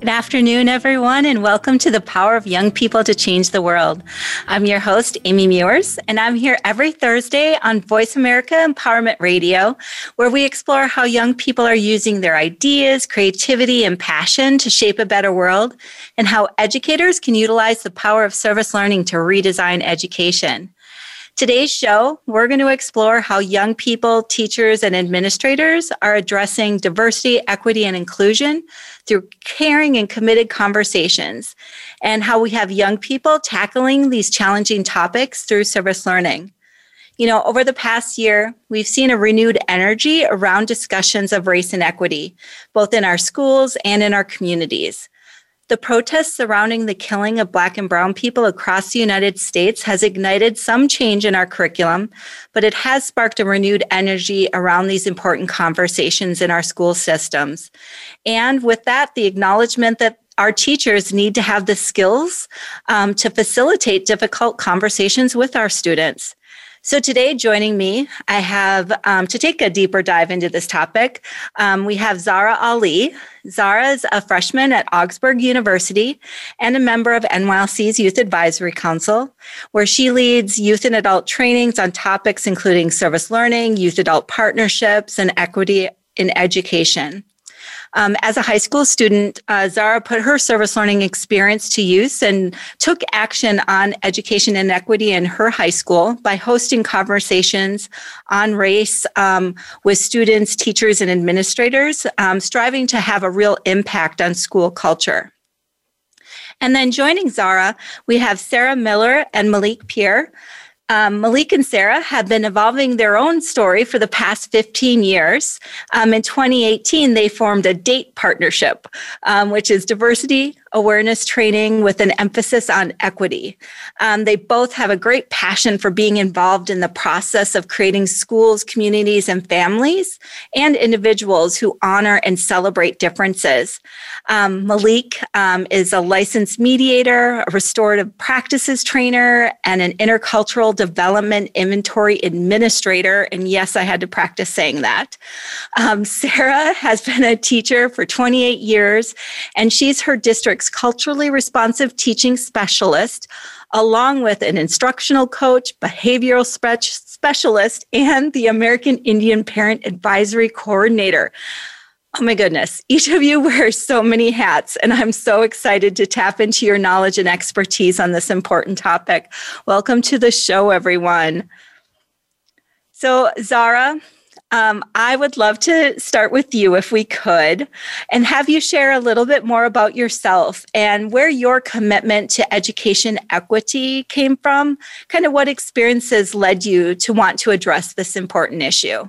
Good afternoon, everyone, and welcome to the Power of Young People to Change the World. I'm your host, Amy Meuers, and I'm here every Thursday on Voice America Empowerment Radio, where we explore how young people are using their ideas, creativity, and passion to shape a better world, and how educators can utilize the power of service learning to redesign education. Today's show, we're going to explore how young people, teachers, and administrators are addressing diversity, equity, and inclusion through caring and committed conversations, and how we have young people tackling these challenging topics through service learning. You know, over the past year, we've seen a renewed energy around discussions of race and equity, both in our schools and in our communities. The protests surrounding the killing of Black and Brown people across the United States has ignited some change in our curriculum, but it has sparked a renewed energy around these important conversations in our school systems. And with that, the acknowledgement that our teachers need to have the skills um, to facilitate difficult conversations with our students. So today, joining me, I have um, to take a deeper dive into this topic. Um, we have Zahra Ali. Zahra is a freshman at Augsburg University and a member of NYLC's Youth Advisory Council, where she leads youth and adult trainings on topics including service learning, youth adult partnerships, and equity in education. Um, as a high school student, uh, Zahra put her service learning experience to use and took action on education and equity in her high school by hosting conversations on race um, with students, teachers, and administrators, um, striving to have a real impact on school culture. And then joining Zahra, we have Sarah Miller and Malik Peer. Um, Malik and Sarah have been evolving their own story for the past 15 years. Um, in 2018, they formed a date partnership, um, which is diversity, awareness training with an emphasis on equity. Um, they both have a great passion for being involved in the process of creating schools, communities, and families and individuals who honor and celebrate differences. Um, Malik um, is a licensed mediator, a restorative practices trainer, and an intercultural development inventory administrator. And yes, I had to practice saying that. Um, Sarah has been a teacher for 28 years, and she's her district district's culturally responsive teaching specialist, along with an instructional coach, behavioral spe- specialist, and the American Indian Parent Advisory Coordinator. Oh my goodness, each of you wears so many hats, and I'm so excited to tap into your knowledge and expertise on this important topic. Welcome to the show, everyone. So, Zahra, um, I would love to start with you if we could and have you share a little bit more about yourself and where your commitment to education equity came from, kind of what experiences led you to want to address this important issue.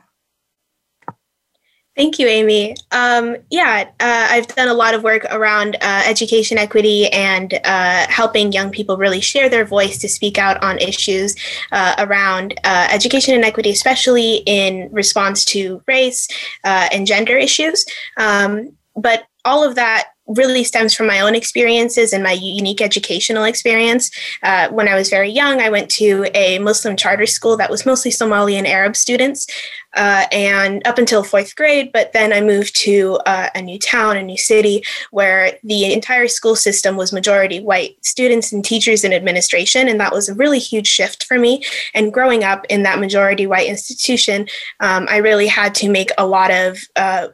Thank you, Amy. Um, yeah, uh, I've done a lot of work around uh, education equity and uh, helping young people really share their voice to speak out on issues uh, around uh, education and equity, especially in response to race uh, and gender issues. Um, but all of that really stems from my own experiences and my unique educational experience. Uh, when I was very young, I went to a Muslim charter school that was mostly Somali and Arab students uh, and up until fourth grade. But then I moved to uh, a new town, a new city, where the entire school system was majority white students and teachers and administration. And that was a really huge shift for me. And growing up in that majority white institution, um, I really had to make a lot of uh,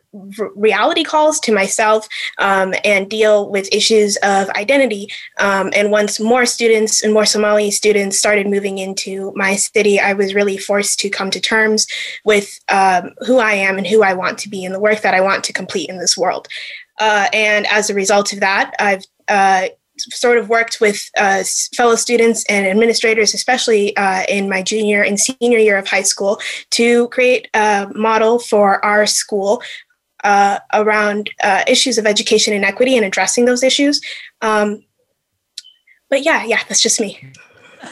reality calls to myself um, and deal with issues of identity. Um, and once more students and more Somali students started moving into my city, I was really forced to come to terms with um, who I am and who I want to be and the work that I want to complete in this world. Uh, and as a result of that, I've uh, sort of worked with uh, fellow students and administrators, especially uh, in my junior and senior year of high school, to create a model for our school uh, around uh, issues of education inequity and addressing those issues. Um, but yeah, yeah, that's just me.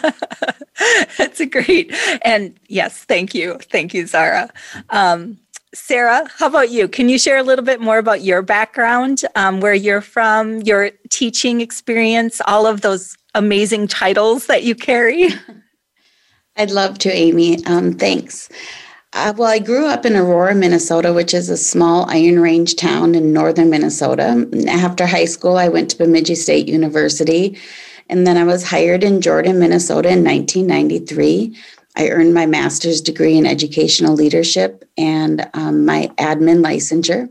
that's a great and yes, thank you, thank you, Zahra. Um, Sarah, how about you? Can you share a little bit more about your background, um, where you're from, your teaching experience, all of those amazing titles that you carry? I'd love to, Amy. Um, thanks. Uh, well, I grew up in Aurora, Minnesota, which is a small Iron Range town in northern Minnesota. After high school, I went to Bemidji State University, and then I was hired in Jordan, Minnesota in 1993 I earned my master's degree in educational leadership and um, my admin licensure.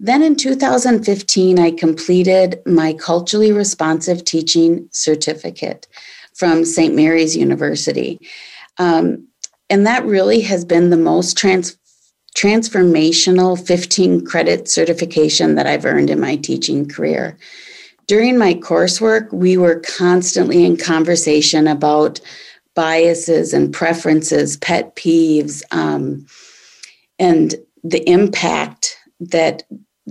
Then in 2015, I completed my culturally responsive teaching certificate from St. Mary's University. Um, and that really has been the most trans- transformational 15 credit certification that I've earned in my teaching career. During my coursework, we were constantly in conversation about biases and preferences, pet peeves, um, and the impact that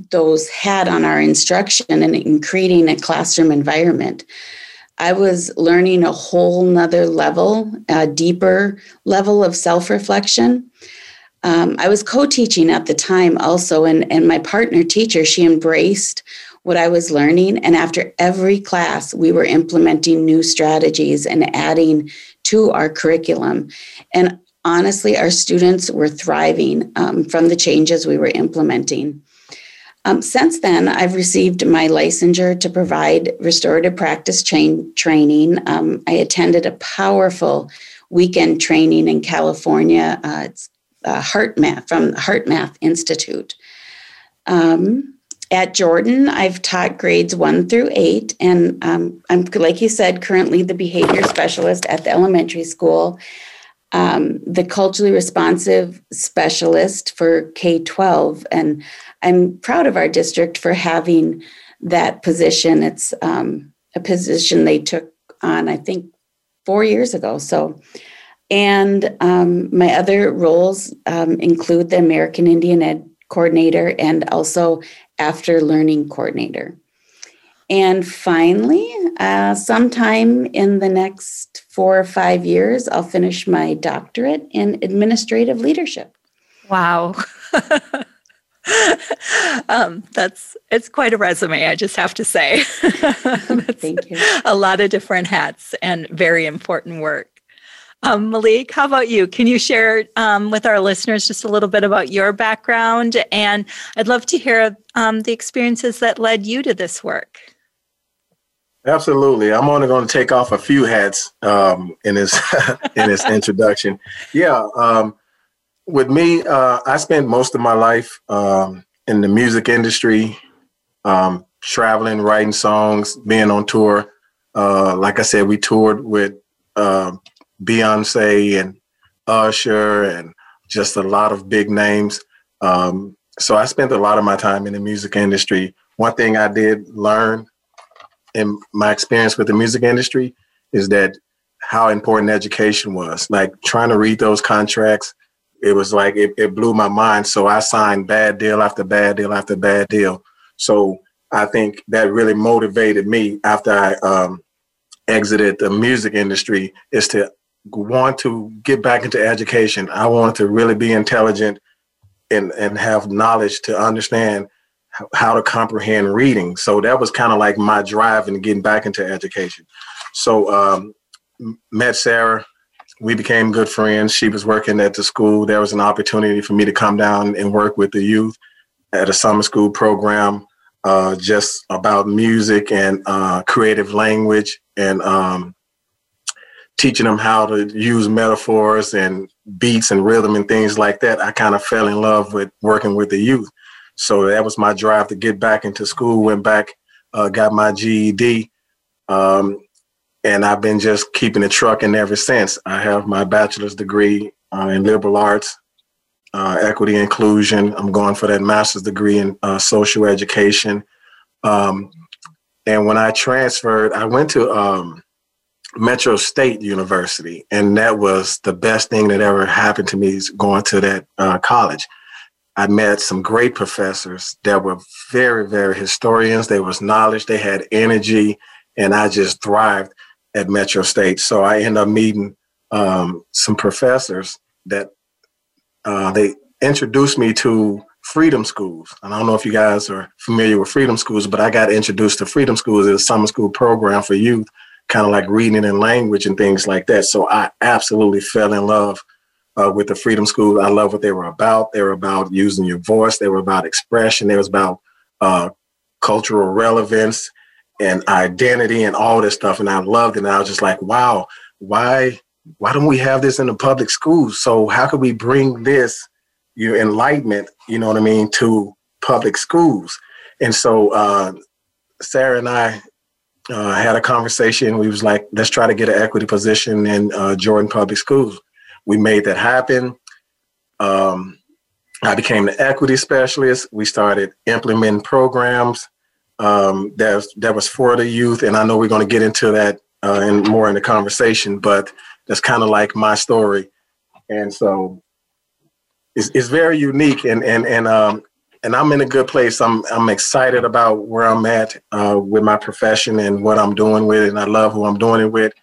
those had on our instruction and in creating a classroom environment. I was learning a whole nother level, a deeper level of self reflection. Um, I was co teaching at the time also, and, and my partner teacher, she embraced what I was learning. And after every class, we were implementing new strategies and adding to our curriculum. And honestly, our students were thriving um, from the changes we were implementing. Um, since then, I've received my licensure to provide restorative practice train, training. Um, I attended a powerful weekend training in California. Uh, it's uh, HeartMath from HeartMath Institute. Um, at Jordan, I've taught grades one through eight, and um, I'm, like you said, currently the behavior specialist at the elementary school, um, the culturally responsive specialist for K 12. And I'm proud of our district for having that position. It's um, a position they took on, I think, four years ago. So, and um, my other roles um, include the American Indian Ed coordinator and also after learning coordinator. And finally, uh, sometime in the next four or five years, I'll finish my doctorate in administrative leadership. Wow. um, that's it's quite a resume, I just have to say. Thank you. A lot of different hats and very important work. Um, Malik, how about you? Can you share um, with our listeners just a little bit about your background? And I'd love to hear um, the experiences that led you to this work. Absolutely. I'm only going to take off a few hats um, in this in this introduction. Yeah, um, with me, uh, I spent most of my life um, in the music industry, traveling, writing songs, being on tour. Uh, like I said, we toured with uh, Beyonce and Usher and just a lot of big names. Um, so I spent a lot of my time in the music industry. One thing I did learn in my experience with the music industry is that how important education was. Like trying to read those contracts, it was like it, it blew my mind. So I signed bad deal after bad deal after bad deal. So I think that really motivated me after I um, exited the music industry is to want to get back into education. I want to really be intelligent and, and have knowledge to understand how to comprehend reading. So that was kind of like my drive in getting back into education. So um, met Sarah. We became good friends. She was working at the school. There was an opportunity for me to come down and work with the youth at a summer school program uh, just about music and uh, creative language and um, teaching them how to use metaphors and beats and rhythm and things like that, I kind of fell in love with working with the youth. So that was my drive to get back into school. Went back, uh, got my GED, um, and I've been just keeping it trucking ever since. I have my bachelor's degree uh, in liberal arts, uh, equity inclusion. I'm going for that master's degree in uh, social education. Um, and when I transferred, I went to um, Metro State University, and that was the best thing that ever happened to me is going to that uh, college. I met some great professors that were very, very historians. There was knowledge, they had energy, and I just thrived. at Metro State. So I ended up meeting um, some professors that uh, they introduced me to Freedom Schools. And I don't know if you guys are familiar with Freedom Schools, but I got introduced to Freedom Schools as a summer school program for youth, kind of like reading and language and things like that. So I absolutely fell in love uh, with the Freedom School. I love what they were about. They were about using your voice. They were about expression. They was about uh, cultural relevance and identity and all this stuff. And I loved it. And I was just like, wow, why why don't we have this in the public schools? So how could we bring this, your enlightenment, you know what I mean, to public schools? And so uh, Sarah and I uh, had a conversation. We was like, let's try to get an equity position in uh, Jordan Public Schools. We made that happen. Um, I became the equity specialist. We started implementing programs um, that that was for the youth, and I know we're going to get into that uh, and more in the conversation. But that's kind of like my story, and so it's, it's very unique, and and and um, and I'm in a good place. I'm I'm excited about where I'm at uh, with my profession and what I'm doing with it, and I love who I'm doing it with.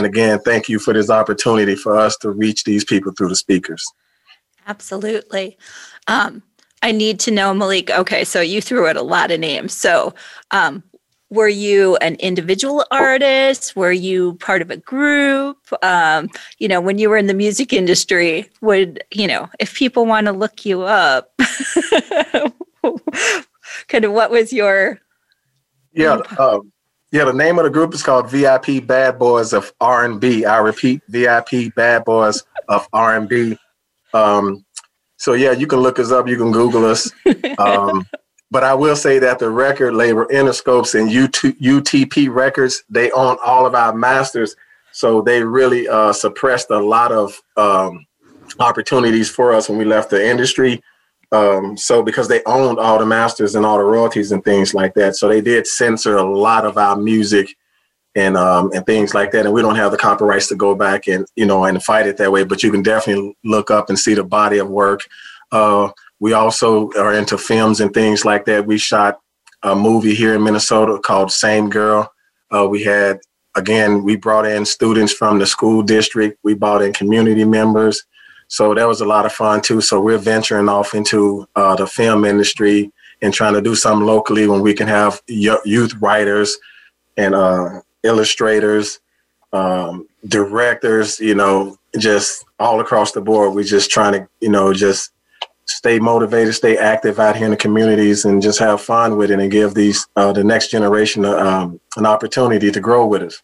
And again, thank you for this opportunity for us to reach these people through the speakers. Absolutely. Um, I need to know, Malik. Okay, so you threw out a lot of names. So, um, were you an individual artist? Were you part of a group? Um, you know, when you were in the music industry, would you know if people want to look you up? kind of what was your? Yeah, um, yeah. The name of the group is called VIP Bad Boys of R and B. I repeat, VIP Bad Boys of R and B. Um, so yeah, you can look us up. You can Google us. Um, but I will say that the record label Interscopes and UTP Records they own all of our masters, so they really uh, suppressed a lot of um, opportunities for us when we left the industry. Um, so because they owned all the masters and all the royalties and things like that, so they did censor a lot of our music and um, and things like that. And we don't have the copyrights to go back and you know and fight it that way. But you can definitely look up and see the body of work. Uh, we also are into films and things like that. We shot a movie here in Minnesota called Same Girl. Uh, we had again we brought in students from the school district. We brought in community members. So that was a lot of fun too. So we're venturing off into uh, the film industry and trying to do something locally when we can have youth writers and uh, illustrators, um, directors, you know, just all across the board. We're just trying to, you know, just stay motivated, stay active out here in the communities, and just have fun with it, and give these uh, the next generation um, an opportunity to grow with us.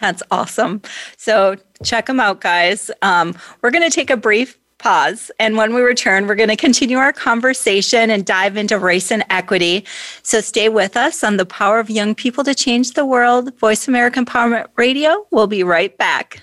That's awesome. So check them out, guys. Um, we're going to take a brief pause. And when we return, we're going to continue our conversation and dive into race and equity. So stay with us on the power of young people to change the world. Voice America Empowerment Radio. We'll be right back.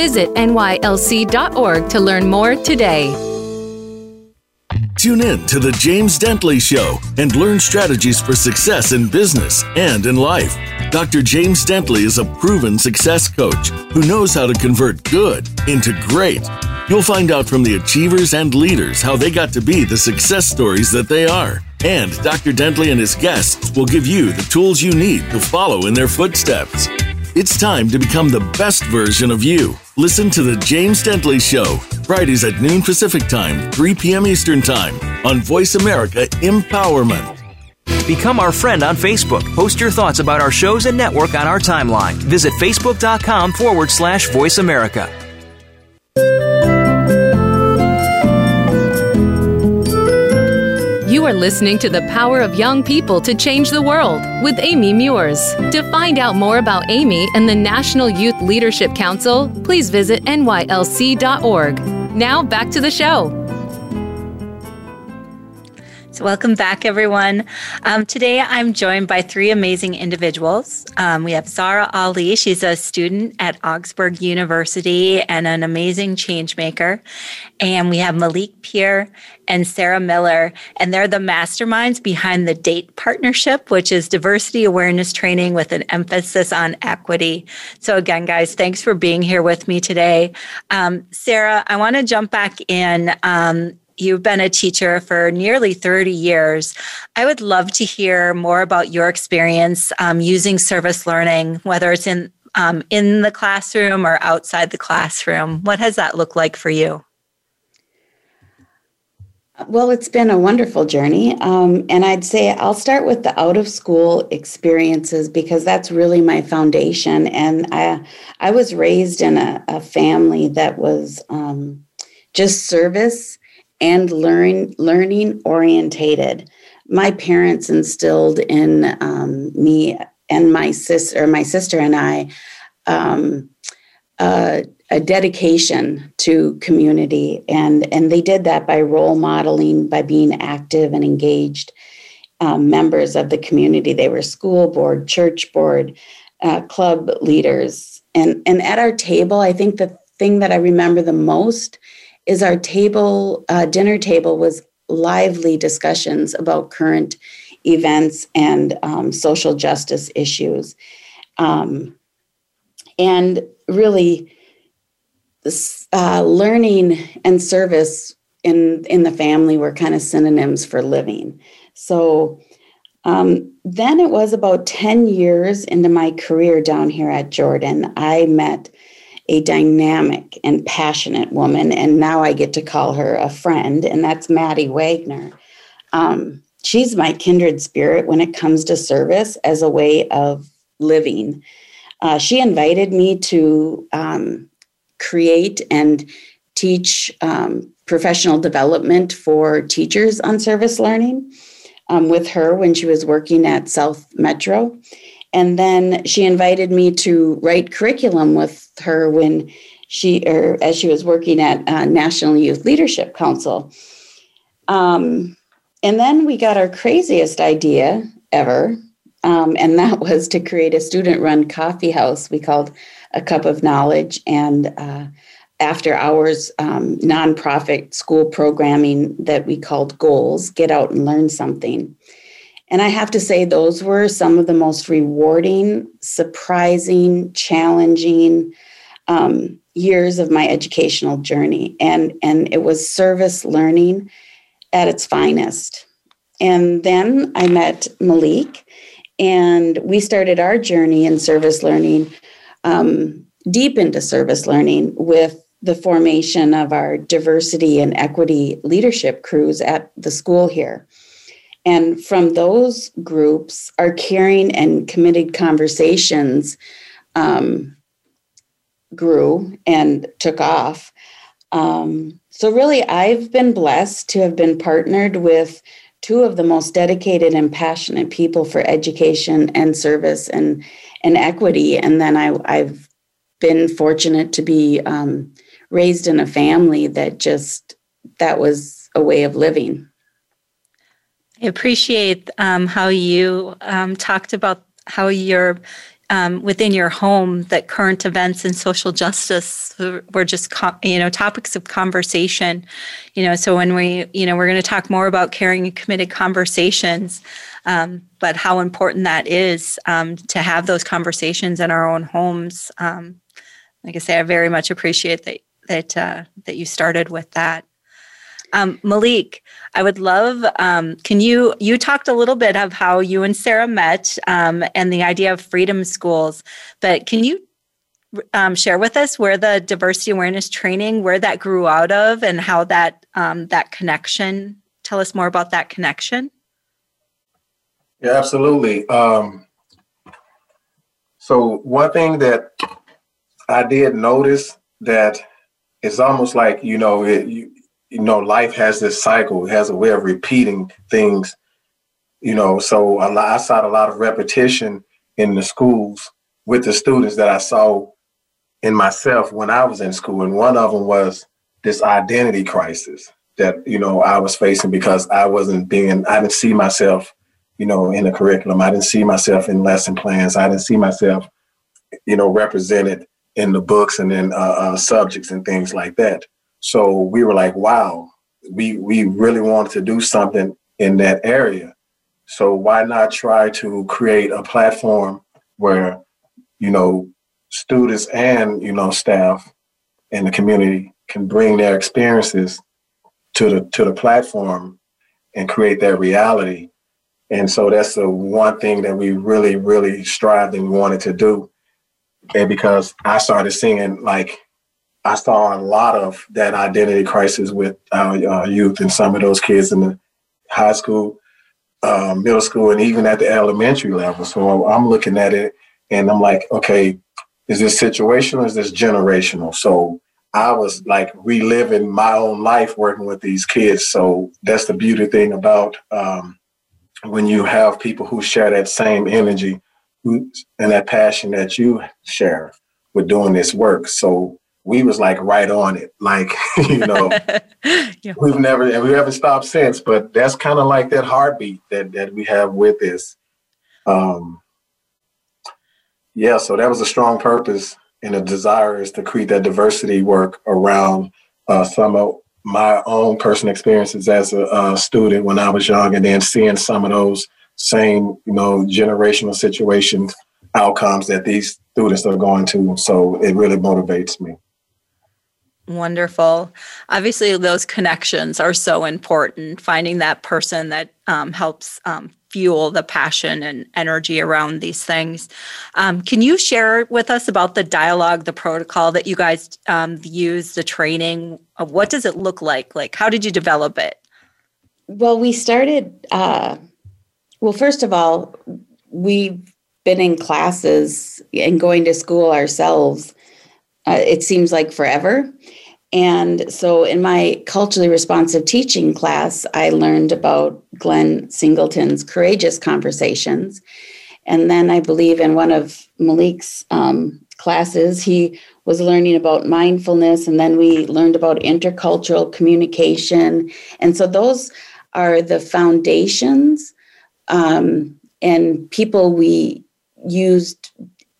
Visit nylc.org to learn more today. Tune in to The James Dentley Show and learn strategies for success in business and in life. Dr. James Dentley is a proven success coach who knows how to convert good into great. You'll find out from the achievers and leaders how they got to be the success stories that they are. And Dr. Dentley and his guests will give you the tools you need to follow in their footsteps. It's time to become the best version of you. Listen to The James Dentley Show, Fridays at noon Pacific Time, 3 p.m. Eastern Time on Voice America Empowerment. Become our friend on Facebook. Post your thoughts about our shows and network on our timeline. Visit facebook.com forward slash voice America. Listening to The Power of Young People to Change the World with Amy Meuers. To find out more about Amy and the National Youth Leadership Council, please visit nylc.org. Now back to the show. Welcome back, everyone. Um, today I'm joined by three amazing individuals. Um, we have Zahra Ali. She's a student at Augsburg University and an amazing change maker. And we have Malik Peer and Sarah Miller, and they're the masterminds behind the DATE partnership, which is diversity awareness training with an emphasis on equity. So, again, guys, thanks for being here with me today. Um, Sarah, I want to jump back in um, You've been a teacher for nearly 30 years. I would love to hear more about your experience um, using service learning, whether it's in um, in the classroom or outside the classroom. What has that looked like for you? Well, it's been a wonderful journey. Um, and I'd say I'll start with the out of school experiences because that's really my foundation. And I, I was raised in a, a family that was um, just service and learn learning orientated. My parents instilled in um, me and my sister, my sister and I, um, a dedication to community, and and they did that by role modeling, by being active and engaged um, members of the community. They were school board, church board, uh, club leaders, and and at our table, I think the thing that I remember the most is our table uh, dinner table was lively discussions about current events and um, social justice issues. Um, and really uh, learning and service in in the family were kind of synonyms for living. So um, then it was about 10 years into my career down here at jordan i met a dynamic and passionate woman, and now I get to call her a friend, and that's Maddie Wagner. Um, she's my kindred spirit when it comes to service as a way of living. Uh, she invited me to um, create and teach um, professional development for teachers on service learning um, with her when she was working at South Metro. And then she invited me to write curriculum with her when she, or as she was working at uh, National Youth Leadership Council. Um, and then we got our craziest idea ever, um, and that was to create a student run coffee house we called A Cup of Knowledge and uh, after hours um, nonprofit school programming that we called Goals Get Out and Learn Something. And I have to say, those were some of the most rewarding, surprising, challenging um, years of my educational journey. And, and it was service learning at its finest. And then I met Malik, and we started our journey in service learning, um, deep into service learning, with the formation of our diversity and equity leadership crews at the school here. And from those groups, our caring and committed conversations um, grew and took off. Um, so, really, I've been blessed to have been partnered with two of the most dedicated and passionate people for education and service and, and equity. And then I, I've been fortunate to be um, raised in a family that just, that was a way of living. I appreciate um, how you um, talked about how you're um, within your home that current events and social justice were just you know topics of conversation. You know so when we you know we're going to talk more about caring and committed conversations um, but how important that is um, to have those conversations in our own homes um, like i say i very much appreciate that that uh, that you started with that Um, Malik, I would love. Um, can you you talked a little bit of how you and Sarah met um, and the idea of freedom schools, but can you um, share with us where the diversity awareness training, where that grew out of, and how that um, that connection? Tell us more about that connection. Yeah, absolutely. Um, so one thing that I did notice that it's almost like you know it, you, you know life has this cycle. It has a way of repeating things. You know, so lot, I saw a lot of repetition in the schools with the students that I saw in myself when I was in school, and one of them was this identity crisis that you know I was facing because I wasn't being I didn't see myself you know in the curriculum I didn't see myself in lesson plans I didn't see myself you know represented in the books and in uh, uh, subjects and things like that so we were like wow we we really wanted to do something in that area so why not try to create a platform where you know students and you know staff in the community can bring their experiences to the to the platform and create that reality. And so that's the one thing that we really, really strived and wanted to do. And because I started seeing like I saw a lot of that identity crisis with our uh, youth and some of those kids in the high school, uh, middle school, and even at the elementary level. So I'm looking at it and I'm like, okay, is this situational? Is this generational? So I was like reliving my own life working with these kids. So that's the beauty thing about um, when you have people who share that same energy and that passion that you share with doing this work. So we was like right on it. Like, you know, yeah. we've never and we haven't stopped since, but that's kind of like that heartbeat that that we have with this. Um yeah, so that was a strong purpose and a desire is to create that diversity work around uh, some of my own personal experiences as a, a, student when I was young, and then seeing some of those same, you know, generational situations, outcomes that these students are going to. So it really motivates me. Wonderful. Obviously, those connections are so important. Finding that person that um, helps um, fuel the passion and energy around these things. Um, can you share with us about the dialogue, the protocol that you guys um, use, the training? What does it look like? Like, how did you develop it? Well, we started, uh, well, first of all, we've been in classes and going to school ourselves. Uh, it seems like forever. And so in my culturally responsive teaching class, I learned about Glenn Singleton's Courageous Conversations. And then I believe in one of Malik's um, classes, he was learning about mindfulness. And then we learned about intercultural communication. And so those are the foundations um, and people we used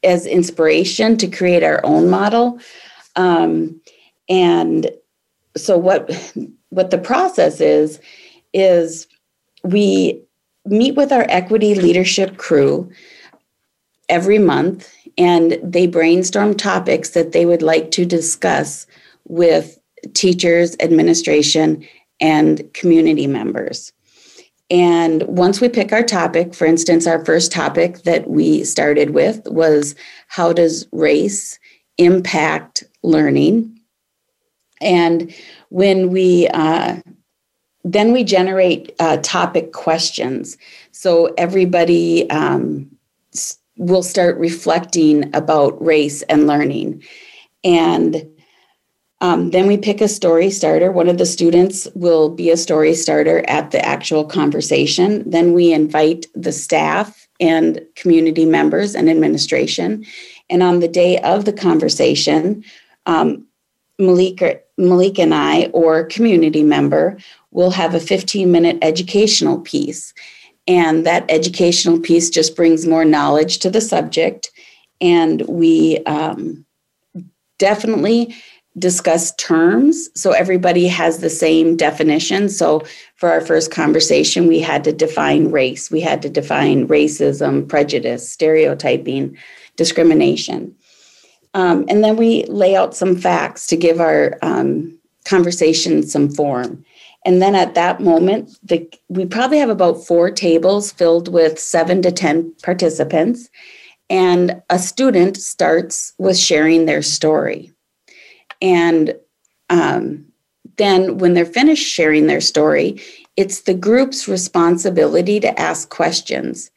as inspiration to create our own model. Um, and so what what the process is is we meet with our equity leadership crew every month and they brainstorm topics that they would like to discuss with teachers, administration, and community members. And once we pick our topic, for instance, our first topic that we started with was how does race impact learning? And when we uh, then we generate uh, topic questions. So everybody um, will start reflecting about race and learning. And um, then we pick a story starter. One of the students will be a story starter at the actual conversation. Then we invite the staff and community members and administration. And on the day of the conversation, um, Malik, Malik and I, or community member, will have a 15 minute educational piece. And that educational piece just brings more knowledge to the subject. And we um, definitely discuss terms so everybody has the same definition. So for our first conversation, we had to define race, we had to define racism, prejudice, stereotyping, discrimination. Um, and then we lay out some facts to give our um, conversation some form. And then at that moment, the, we probably have about four tables filled with seven to 10 participants. And a student starts with sharing their story. And um, then when they're finished sharing their story, it's the group's responsibility to ask questions.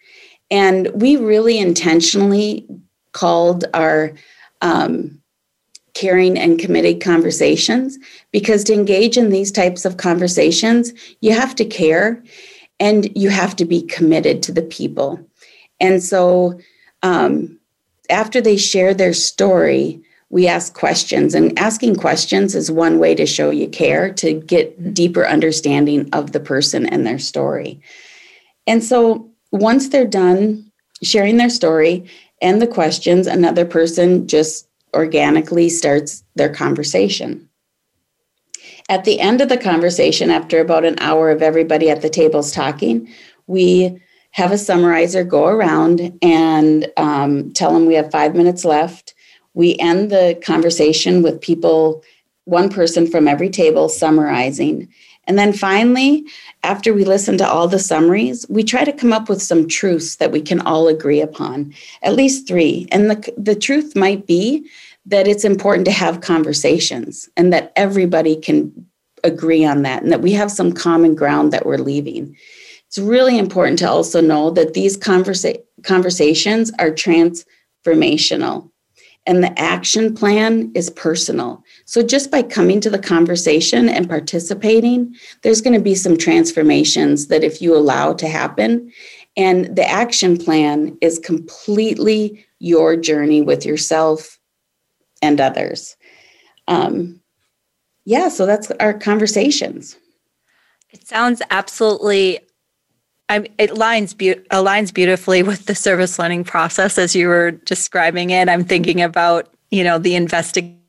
And we really intentionally called our um, caring and committed conversations because to engage in these types of conversations, you have to care and you have to be committed to the people. And so um, after they share their story, we ask questions, and asking questions is one way to show you care, to get deeper understanding of the person and their story. And so once they're done sharing their story and the questions, another person just organically starts their conversation. At the end of the conversation, after about an hour of everybody at the tables talking, we have a summarizer go around and um, tell them we have five minutes left. We end the conversation with people, one person from every table summarizing. And then finally, after we listen to all the summaries, we try to come up with some truths that we can all agree upon, at least three. And the, the truth might be that it's important to have conversations and that everybody can agree on that and that we have some common ground that we're leaving. It's really important to also know that these conversa- conversations are transformational and the action plan is personal. So, just by coming to the conversation and participating, there's going to be some transformations that if you allow to happen. And the action plan is completely your journey with yourself and others. Um, yeah, so that's our conversations. It sounds absolutely. I, it lines be, aligns beautifully with the service learning process as you were describing it. I'm thinking about you know the investigation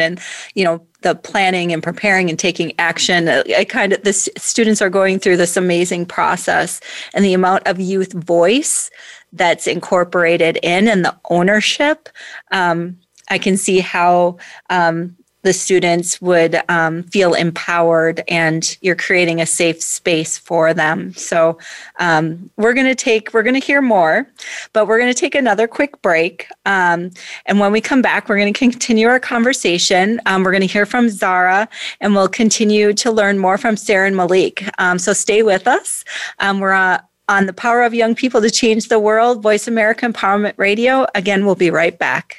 and you know the planning and preparing and taking action. I kind of the students are going through this amazing process, and the amount of youth voice that's incorporated in and the ownership. Um, I can see how um, the students would um, feel empowered and you're creating a safe space for them. So um, we're going to take, we're going to hear more, but we're going to take another quick break. Um, and when we come back, we're going to continue our conversation. Um, we're going to hear from Zahra and we'll continue to learn more from Sarah and Malik. Um, so stay with us. Um, we're uh, on the power of young people to change the world, Voice America Empowerment Radio. Again, we'll be right back.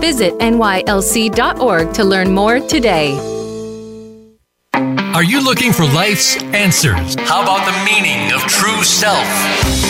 Visit nylc.org to learn more today. Are you looking for life's answers? How about the meaning of true self?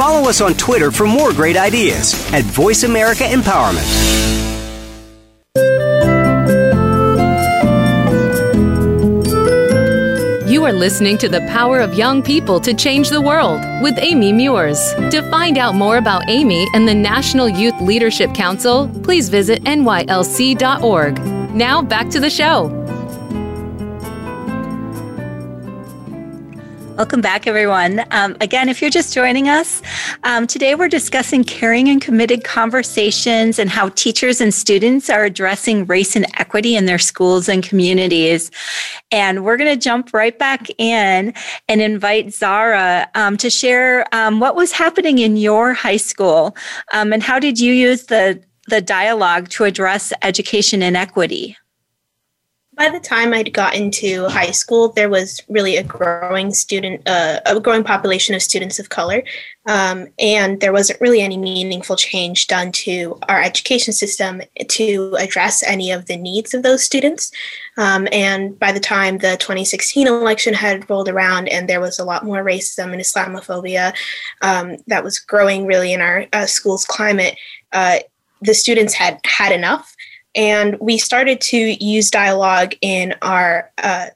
Follow us on Twitter for more great ideas at Voice America Empowerment. You are listening to The Power of Young People to Change the World with Amy Meuers. To find out more about Amy and the National Youth Leadership Council, please visit nylc.org. Now back to the show. Welcome back, everyone. Um, again, if you're just joining us, um, today we're discussing caring and committed conversations and how teachers and students are addressing race and equity in their schools and communities. And we're going to jump right back in and invite Zahra um, to share um, what was happening in your high school um, and how did you use the the dialogue to address education inequity by the time I'd gotten to high school, there was really a growing student, uh, a growing population of students of color, um, and there wasn't really any meaningful change done to our education system to address any of the needs of those students. Um, and by the time the 2016 election had rolled around, and there was a lot more racism and Islamophobia um, that was growing really in our uh, schools climate, uh, the students had had enough and we started to use dialogue in our uh,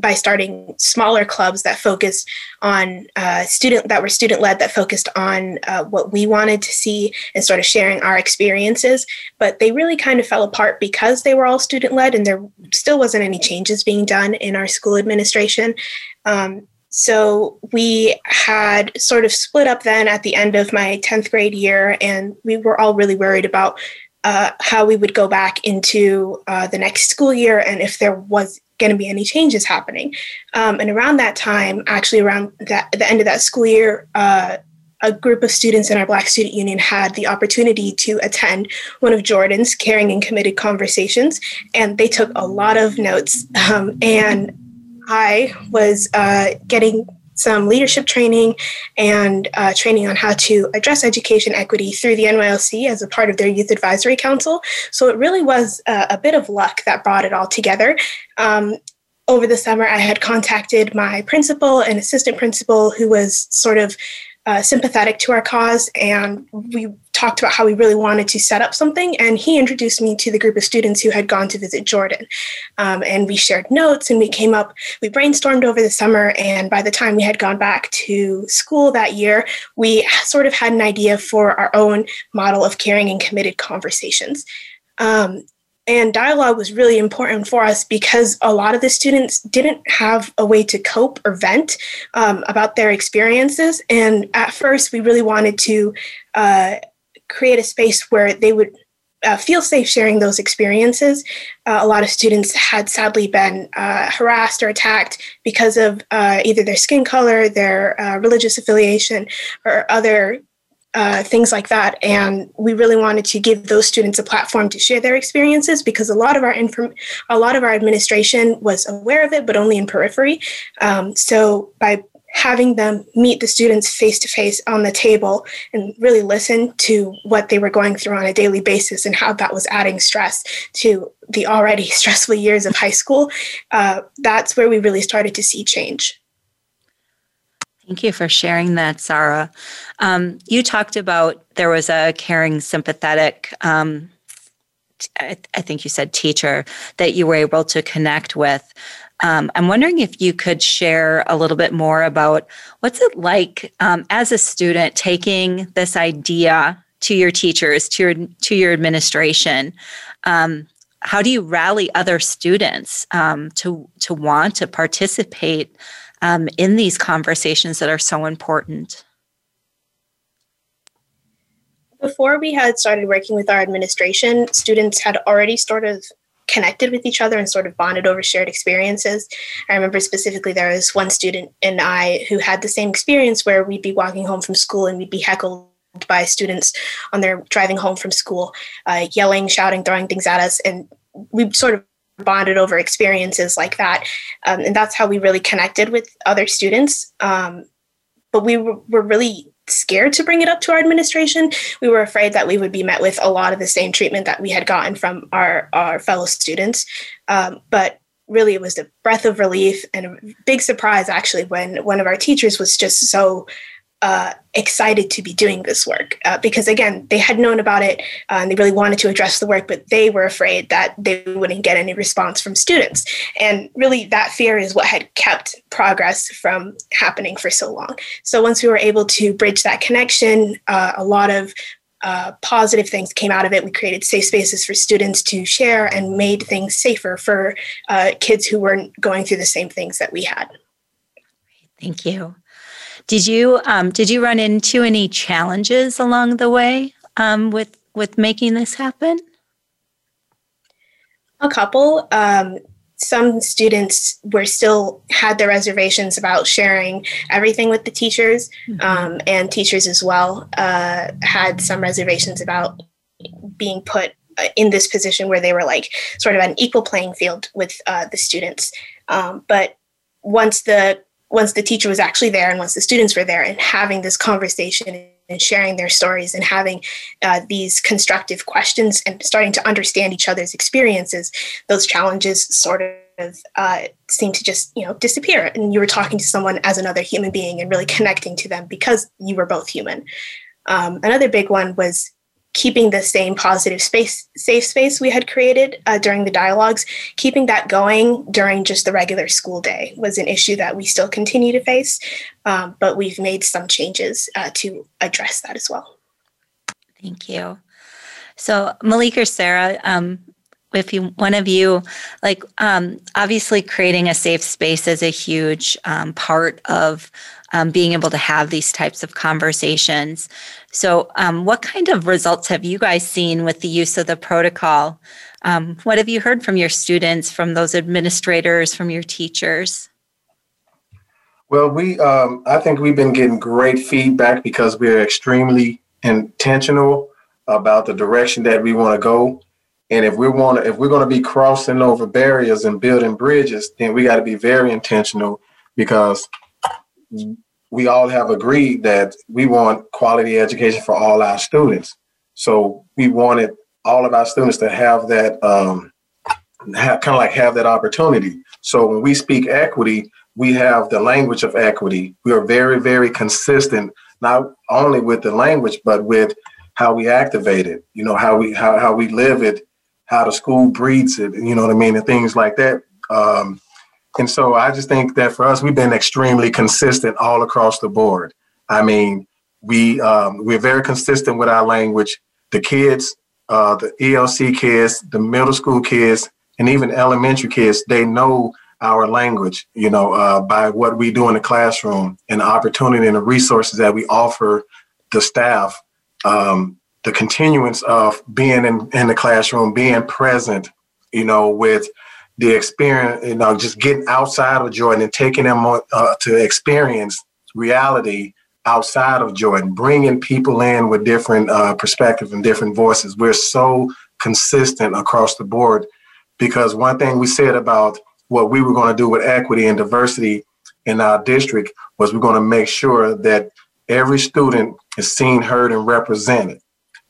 by starting smaller clubs that focused on uh, student that were student led that focused on uh, what we wanted to see and sort of sharing our experiences. But they really kind of fell apart because they were all student led and there still wasn't any changes being done in our school administration. Um, so we had sort of split up then at the end of my 10th grade year and we were all really worried about uh, how we would go back into uh, the next school year and if there was going to be any changes happening. Um, and around that time, actually around that, the end of that school year, uh, a group of students in our Black Student Union had the opportunity to attend one of Jordan's caring and committed conversations, and they took a lot of notes. Um, and I was uh, getting some leadership training and uh, training on how to address education equity through the NYLC as a part of their Youth Advisory Council. So it really was a, a bit of luck that brought it all together. Um, over the summer, I had contacted my principal and assistant principal, who was sort of uh, sympathetic to our cause, and we talked about how we really wanted to set up something. And he introduced me to the group of students who had gone to visit Jordan. Um, and we shared notes and we came up, we brainstormed over the summer. And by the time we had gone back to school that year, we sort of had an idea for our own model of caring and committed conversations. Um, and dialogue was really important for us because a lot of the students didn't have a way to cope or vent um, about their experiences. And at first, we really wanted to uh, create a space where they would uh, feel safe sharing those experiences. Uh, a lot of students had sadly been uh, harassed or attacked because of uh, either their skin color, their uh, religious affiliation, or other uh, things like that. And we really wanted to give those students a platform to share their experiences because a lot of our inform- a lot of our administration was aware of it, but only in periphery. Um, so by having them meet the students face to face on the table and really listen to what they were going through on a daily basis and how that was adding stress to the already stressful years of high school, uh, that's where we really started to see change. Thank you for sharing that, Zahra. Um, you talked about there was a caring, sympathetic, um, think you said teacher, that you were able to connect with. Um, I'm wondering if you could share a little bit more about what's it like um, as a student taking this idea to your teachers, to your to your administration. Um, how do you rally other students um, to to want to participate um, in these conversations that are so important? Before we had started working with our administration, students had already sort of connected with each other and sort of bonded over shared experiences. I remember specifically there was one student and I who had the same experience where we'd be walking home from school and we'd be heckled by students on their driving home from school, uh, yelling, shouting, throwing things at us. And we sort of bonded over experiences like that. Um, and that's how we really connected with other students. Um, but we were, were really scared to bring it up to our administration. We were afraid that we would be met with a lot of the same treatment that we had gotten from our, our fellow students. Um, but really, it was a breath of relief and a big surprise, actually, when one of our teachers was just so uh, excited to be doing this work uh, because again they had known about it uh, and they really wanted to address the work but they were afraid that they wouldn't get any response from students and really that fear is what had kept progress from happening for so long so once we were able to bridge that connection uh, a lot of uh, positive things came out of it. We created safe spaces for students to share and made things safer for kids who weren't going through the same things that we had. Thank you. Did you um, did you run into any challenges along the way um, with with making this happen? A couple. Um, some students were still had their reservations about sharing everything with the teachers, mm-hmm. um, and teachers as well uh, had some reservations about being put uh, in this position where they were like sort of an equal playing field with uh, the students. Um, but once the once the teacher was actually there and once the students were there and having this conversation and sharing their stories and having uh, these constructive questions and starting to understand each other's experiences, those challenges sort of uh, seem to just you know disappear. And you were talking to someone as another human being and really connecting to them because you were both human. Um, another big one was keeping the same positive space, safe space we had created uh, during the dialogues, keeping that going during just the regular school day was an issue that we still continue to face, um, but we've made some changes uh, to address that as well. Thank you. So, Malik or Sarah, um, if you one of you like um, obviously creating a safe space is a huge um, part of um, being able to have these types of conversations. So, um, what kind of results have you guys seen with the use of the protocol? Um, what have you heard from your students, from those administrators, from your teachers? Well, we um, I think we've been getting great feedback because we're extremely intentional about the direction that we want to go. And if we want to, if we're going to be crossing over barriers and building bridges, then we got to be very intentional because we all have agreed that we want quality education for all our students. So we wanted all of our students to have that, um, have, kind of like have that opportunity. So when we speak equity, we have the language of equity. We are very, very consistent, not only with the language, but with how we activate it. You know, how we how how we live it, how the school breeds it. You know what I mean, and things like that. Um, and so I just think that for us, we've been extremely consistent all across the board. I mean, we um, we're very consistent with our language. The kids, uh, the ELC kids, the middle school kids, and even elementary kids, they know our language. You know, uh, by what we do in the classroom and the opportunity and the resources that we offer the staff. Um, the continuance of being in, in the classroom, being present, you know, with the experience, you know, just getting outside of Jordan and taking them uh, to experience reality outside of Jordan, bringing people in with different uh, perspectives and different voices. We're so consistent across the board because one thing we said about what we were going to do with equity and diversity in our district was we're going to make sure that every student is seen, heard, and represented.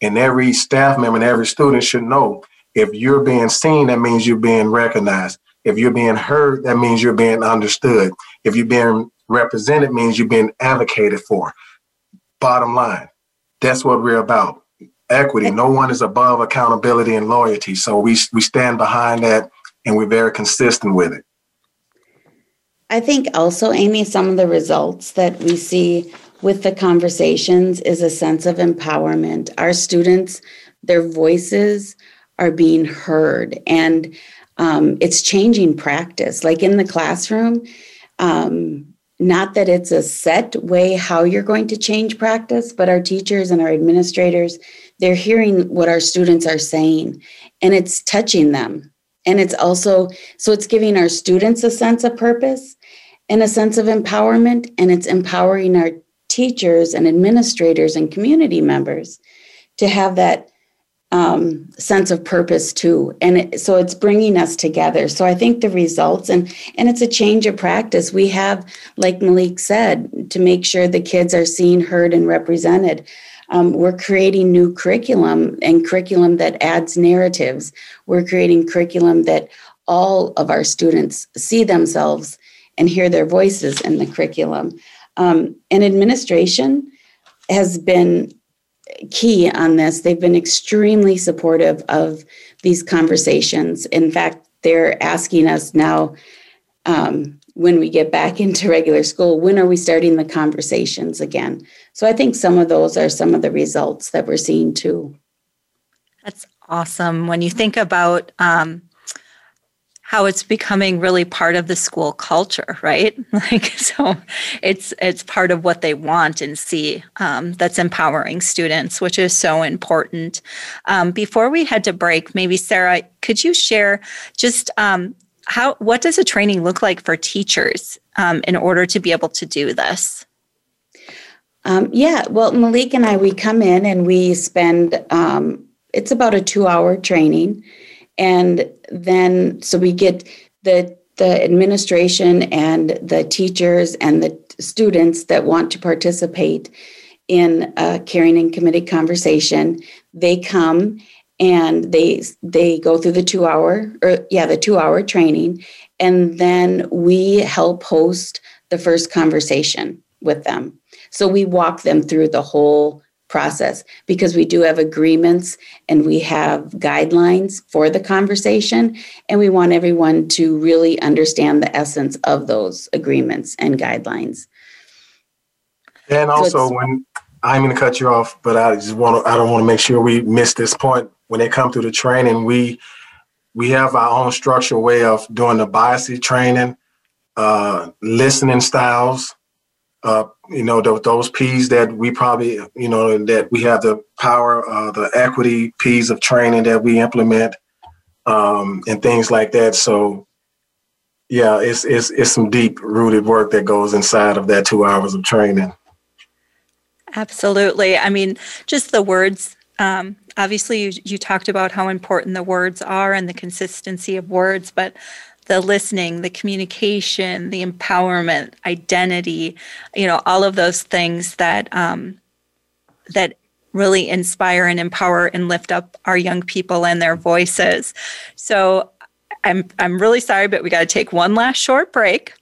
And every staff member and every student should know if you're being seen, that means you're being recognized. If you're being heard, that means you're being understood. If you're being represented, means you're being advocated for. Bottom line, that's what we're about. Equity. No one is above accountability and loyalty. So we we stand behind that and we're very consistent with it. I think also, Amy, some of the results that we see with the conversations is a sense of empowerment. Our students, their voices are being heard. And um, it's changing practice. Like in the classroom um, not that it's a set way how you're going to change practice but our teachers and our administrators they're hearing what our students are saying and it's touching them. And it's also so it's giving our students a sense of purpose and a sense of empowerment and it's empowering our teachers and administrators and community members to have that um, sense of purpose too and it, so it's bringing us together. So i think the results and and it's a change of practice. We have like malik said to make sure the kids are seen heard and represented. Um, we're creating new curriculum and curriculum that adds narratives. We're creating curriculum that all of our students see themselves and hear their voices in the curriculum. Um, and administration has been key on this. They've been extremely supportive of these conversations. In fact, they're asking us now um, when we get back into regular school, when are we starting the conversations again? So I think some of those are some of the results that we're seeing too. That's awesome. When you think about um, how it's becoming really part of the school culture, right? Like so, it's it's part of what they want and see. Um, that's empowering students, which is so important. Um, before we head to break, maybe Sarah, could you share just um, how what does a training look like for teachers um, in order to be able to do this? Um, yeah, well, Malik and I, we come in and we spend. Um, it's about a two-hour training and then so we get the the administration and the teachers and the students that want to participate in a caring and committed conversation. They come and they they go through the two hour or yeah the two hour training. And then we help host the first conversation with them. So we walk them through the whole process because we do have agreements and we have guidelines for the conversation. And we want everyone to really understand the essence of those agreements and guidelines. And also so when i'm going to cut you off but i just want to i don't want to make sure we miss this point. When they come through the training we we have our own structural way of doing the biases training uh, listening styles uh, you know, the, those P's that we probably, you know, that we have the power, uh, the equity P's of training that we implement, um, and things like that. So, yeah, it's it's it's some deep rooted work that goes inside of that two hours of training. Absolutely. I mean, just the words. Um, obviously, you, you talked about how important the words are and the consistency of words, but the listening, the communication, the empowerment, identity, you know, all of those things that um, that really inspire and empower and lift up our young people and their voices. So I'm I'm really sorry, but we got to take one last short break.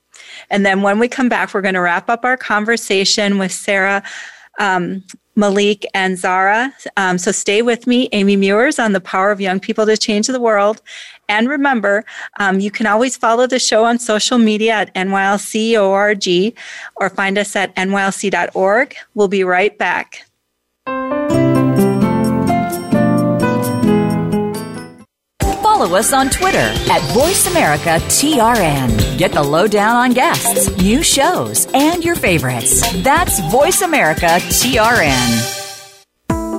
And then when we come back, we're going to wrap up our conversation with Sarah um, Malik and Zahra. Um, so stay with me, Amy Meuers, on the power of young people to change the world. And remember, um, you can always follow the show on social media at NYLC.org or find us at nylc.org. We'll be right back. Follow us on Twitter at VoiceAmericaTRN. Get the lowdown on guests, new shows, and your favorites. That's VoiceAmericaTRN.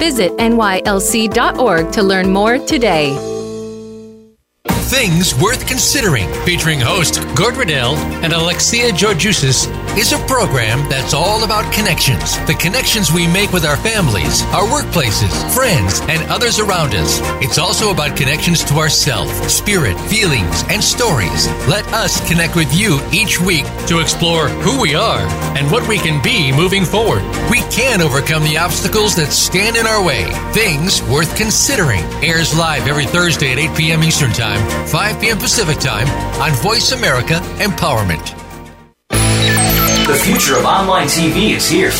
Visit nylc.org to learn more today. Things Worth Considering, featuring host Gord Riddell and Alexia Georgiousis, is a program that's all about connections. The connections we make with our families, our workplaces, friends, and others around us. It's also about connections to ourself, spirit, feelings, and stories. Let us connect with you each week to explore who we are and what we can be moving forward. We can overcome the obstacles that stand in our way. Things Worth Considering airs live every Thursday at 8 p.m. Eastern Time, 5 p.m. Pacific Time on Voice America Empowerment. The future of online TV is here.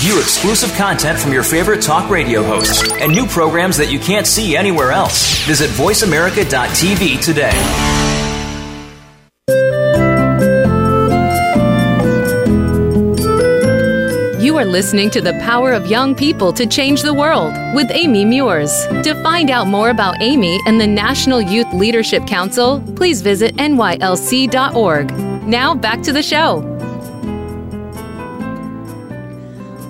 View exclusive content from your favorite talk radio hosts and new programs that you can't see anywhere else. Visit VoiceAmerica.tv today. Listening to The Power of Young People to Change the World with Amy Meuers. To find out more about Amy and the National Youth Leadership Council, please visit nylc.org. Now back to the show.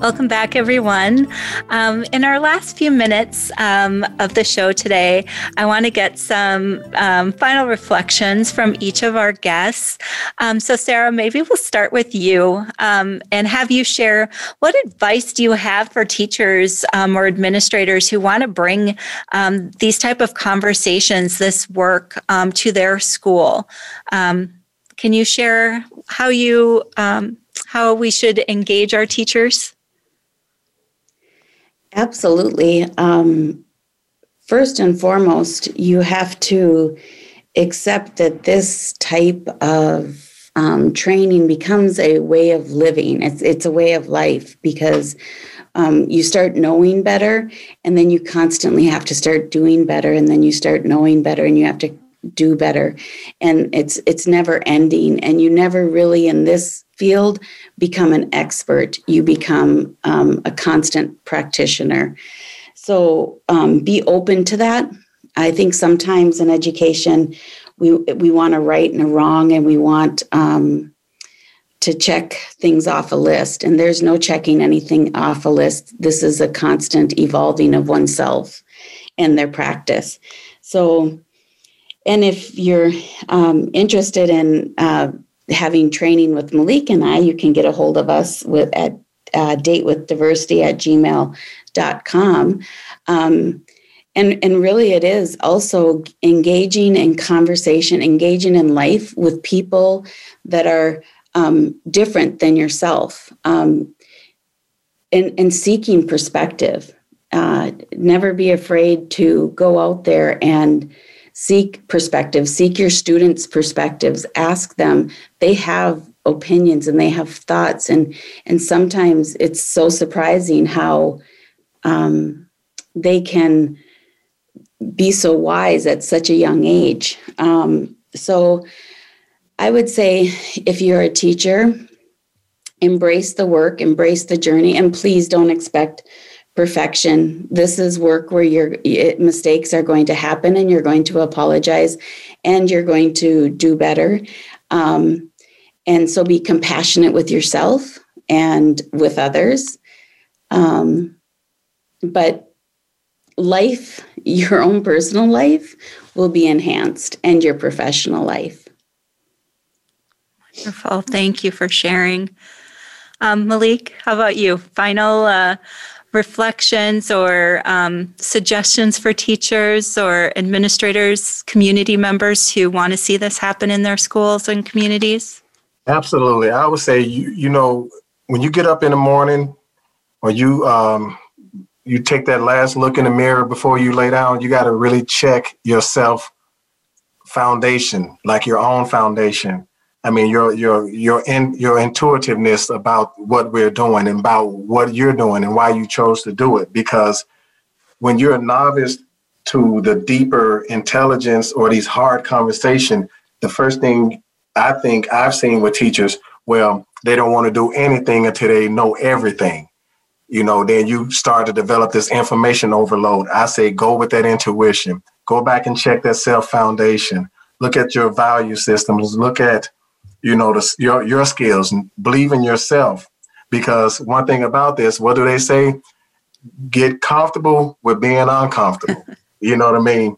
Welcome back, everyone. Um, in our last few minutes um, of the show today, I want to get some um, final reflections from each of our guests. Um, so, Sarah, maybe we'll start with you um, and have you share what advice do you have for teachers um, or administrators who want to bring these type of conversations, this work, to their school? can you share how you how we should engage our teachers? Absolutely. Um, first and foremost, you have to accept that this type of um, training becomes a way of living. It's it's a way of life because um, you start knowing better, and then you constantly have to start doing better, and then you start knowing better, and you have to do better, and it's it's never ending, and you never really in this field become an expert, you become um, a constant practitioner. So um, be open to that. I think sometimes in education, we we want a right and a wrong, and we want um, to check things off a list. And there's no checking anything off a list. This is a constant evolving of oneself and their practice. So, and if you're um, interested in uh, having training with Malik and I, you can get a hold of us with at uh, datewithdiversity at gmail.com. Um, and, and really, it is also engaging in conversation, engaging in life with people that are um, different than yourself, um, and, and seeking perspective. Uh, never be afraid to go out there and seek perspectives, seek your students' perspectives, ask them. They have opinions and they have thoughts, and and sometimes it's so surprising how um, they can be so wise at such a young age. Um, so, I would say if you're a teacher, embrace the work, embrace the journey, and please don't expect perfection. This is work where your mistakes are going to happen and you're going to apologize and you're going to do better. Um, and so be compassionate with yourself and with others. Um, but life, your own personal life, will be enhanced and your professional life. Wonderful. Thank you for sharing. Um, Malik, how about you? Final uh, reflections or um, suggestions for teachers or administrators, community members who want to see this happen in their schools and communities? Absolutely. I would say you you know when you get up in the morning or you um, you take that last look in the mirror before you lay down, you got to really check yourself foundation, like your own foundation. I mean, your your your in, your intuitiveness about what we're doing and about what you're doing and why you chose to do it. Because when you're a novice to the deeper intelligence or these hard conversation, the first thing I think I've seen with teachers, well, they don't want to do anything until they know everything. You know, then you start to develop this information overload. I say go with that intuition. Go back and check that self foundation. Look at your value systems. Look at you know, the, your your skills believe in yourself. Because one thing about this, what do they say? Get comfortable with being uncomfortable. you know what I mean?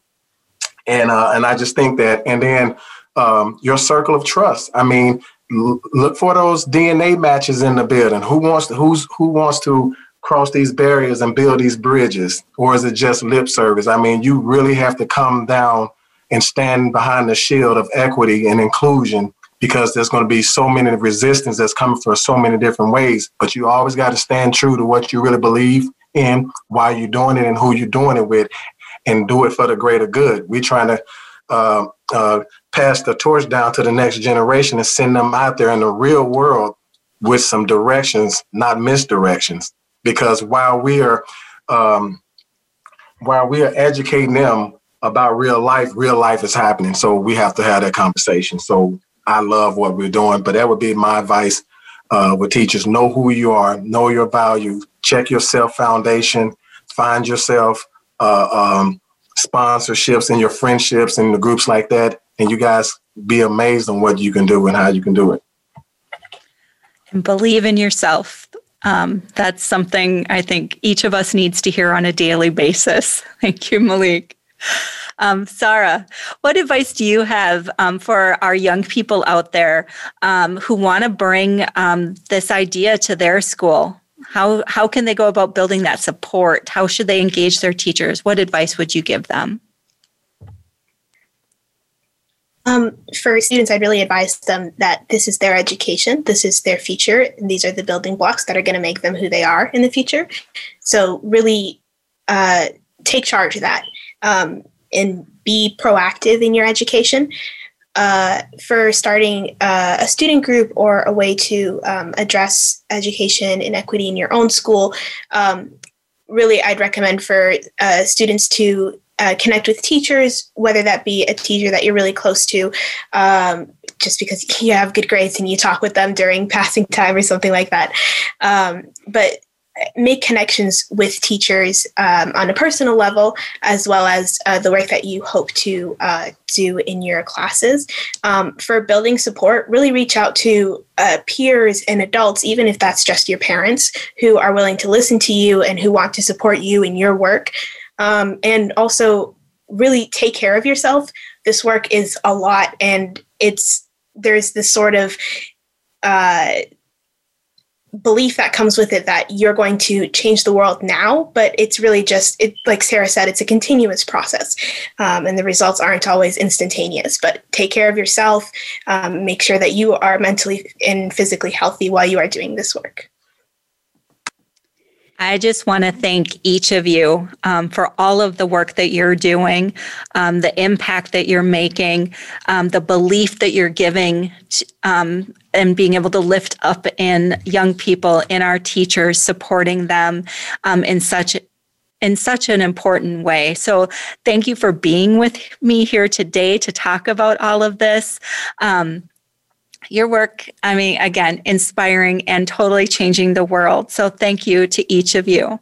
And uh, and I just think that, and then um, your circle of trust. I mean, l- look for those DNA matches in the building. Who wants to, who's who wants to cross these barriers and build these bridges, or is it just lip service? I mean, you really have to come down and stand behind the shield of equity and inclusion because there's going to be so many resistance that's coming from so many different ways. But you always got to stand true to what you really believe in, why you're doing it, and who you're doing it with, and do it for the greater good. We're trying to uh, uh, pass the torch down to the next generation and send them out there in the real world with some directions, not misdirections. Because while we are um, while we are educating them about real life, real life is happening. So we have to have that conversation. So I love what we're doing, but that would be my advice uh, with teachers: know who you are, know your value, check your self foundation, find yourself uh, um, sponsorships and your friendships and the groups like that, and you guys be amazed on what you can do and how you can do it. And believe in yourself. Um, that's something I think each of us needs to hear on a daily basis. Thank you, Malik. Um, Zahra, what advice do you have um, for our young people out there um, who want to bring um, this idea to their school? How, how can they go about building that support? How should they engage their teachers? What advice would you give them? Um, for students, I'd really advise them that this is their education, this is their future, and these are the building blocks that are going to make them who they are in the future. So, really uh, take charge of that um, and be proactive in your education. Uh, for starting uh, a student group or a way to um, address education inequity in your own school, um, really, I'd recommend for uh, students to uh, connect with teachers, whether that be a teacher that you're really close to, um, just because you have good grades and you talk with them during passing time or something like that. Um, but make connections with teachers um, on a personal level, as well as uh, the work that you hope to uh, do in your classes. Um, for building support, really reach out to uh, peers and adults, even if that's just your parents, who are willing to listen to you and who want to support you in your work um, and also really take care of yourself. This work is a lot, and it's there's this sort of uh, belief that comes with it that you're going to change the world now, but it's really just it. Like Sarah said, it's a continuous process, um, and the results aren't always instantaneous. But take care of yourself. Um, make sure that you are mentally and physically healthy while you are doing this work. I just want to thank each of you um, for all of the work that you're doing, um, the impact that you're making, um, the belief that you're giving, um, and being able to lift up in young people, in our teachers, supporting them um, in such in such an important way. So, thank you for being with me here today to talk about all of this. Um, your work, I mean, again, inspiring and totally changing the world. So thank you to each of you.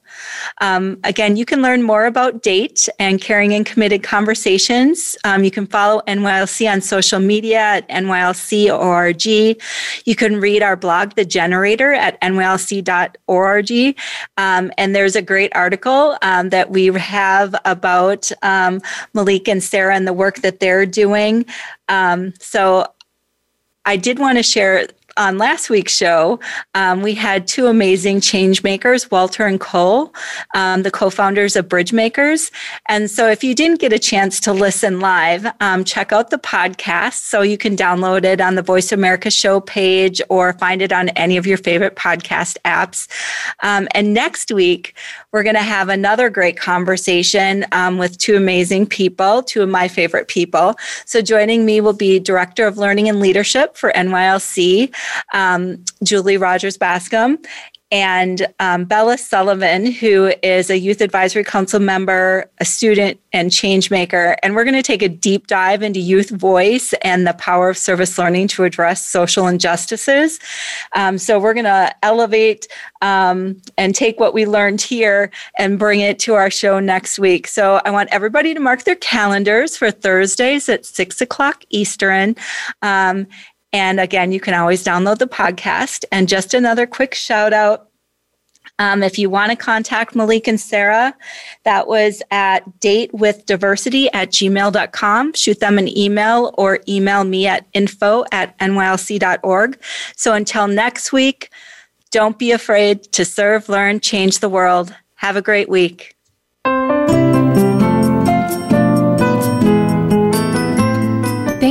Um, again, you can learn more about DATE and Caring and Committed Conversations. Um, you can follow NYLC on social media at NYLC.org. You can read our blog, The Generator, at NYLC.org. Um, and there's a great article um, that we have about um, Malik and Sarah and the work that they're doing. Um, so I did want to share on last week's show, um, we had two amazing change makers, Walter and Cole, um, the co founders of Bridgemakers. And so if you didn't get a chance to listen live, um, check out the podcast. So you can download it on the Voice America show page or find it on any of your favorite podcast apps. Um, and next week, we're going to have another great conversation um, with two amazing people, two of my favorite people. So joining me will be Director of Learning and Leadership for NYLC um, Julie Rogers Bascom, and um, Bella Sullivan, who is a Youth Advisory Council member, a student, and change maker. And we're going to take a deep dive into youth voice and the power of service learning to address social injustices. Um, so we're going to elevate um, and take what we learned here and bring it to our show next week. So I want everybody to mark their calendars for Thursdays at six o'clock Eastern. And again, you can always download the podcast. And just another quick shout out Um, if you want to contact Malik and Sarah, that was at datewithdiversity at gmail.com. Shoot them an email or email me at info at nylc.org. So until next week, don't be afraid to serve, learn, change the world. Have a great week.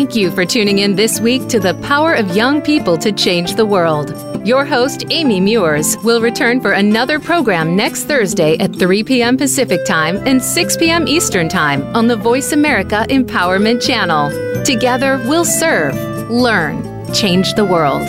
Thank you for tuning in this week to the Power of Young People to Change the World. Your host, Amy Meuers, will return for another program next Thursday at 3 p.m. Pacific Time and 6 p.m. Eastern Time on the Voice America Empowerment Channel. Together, we'll serve, learn, change the world.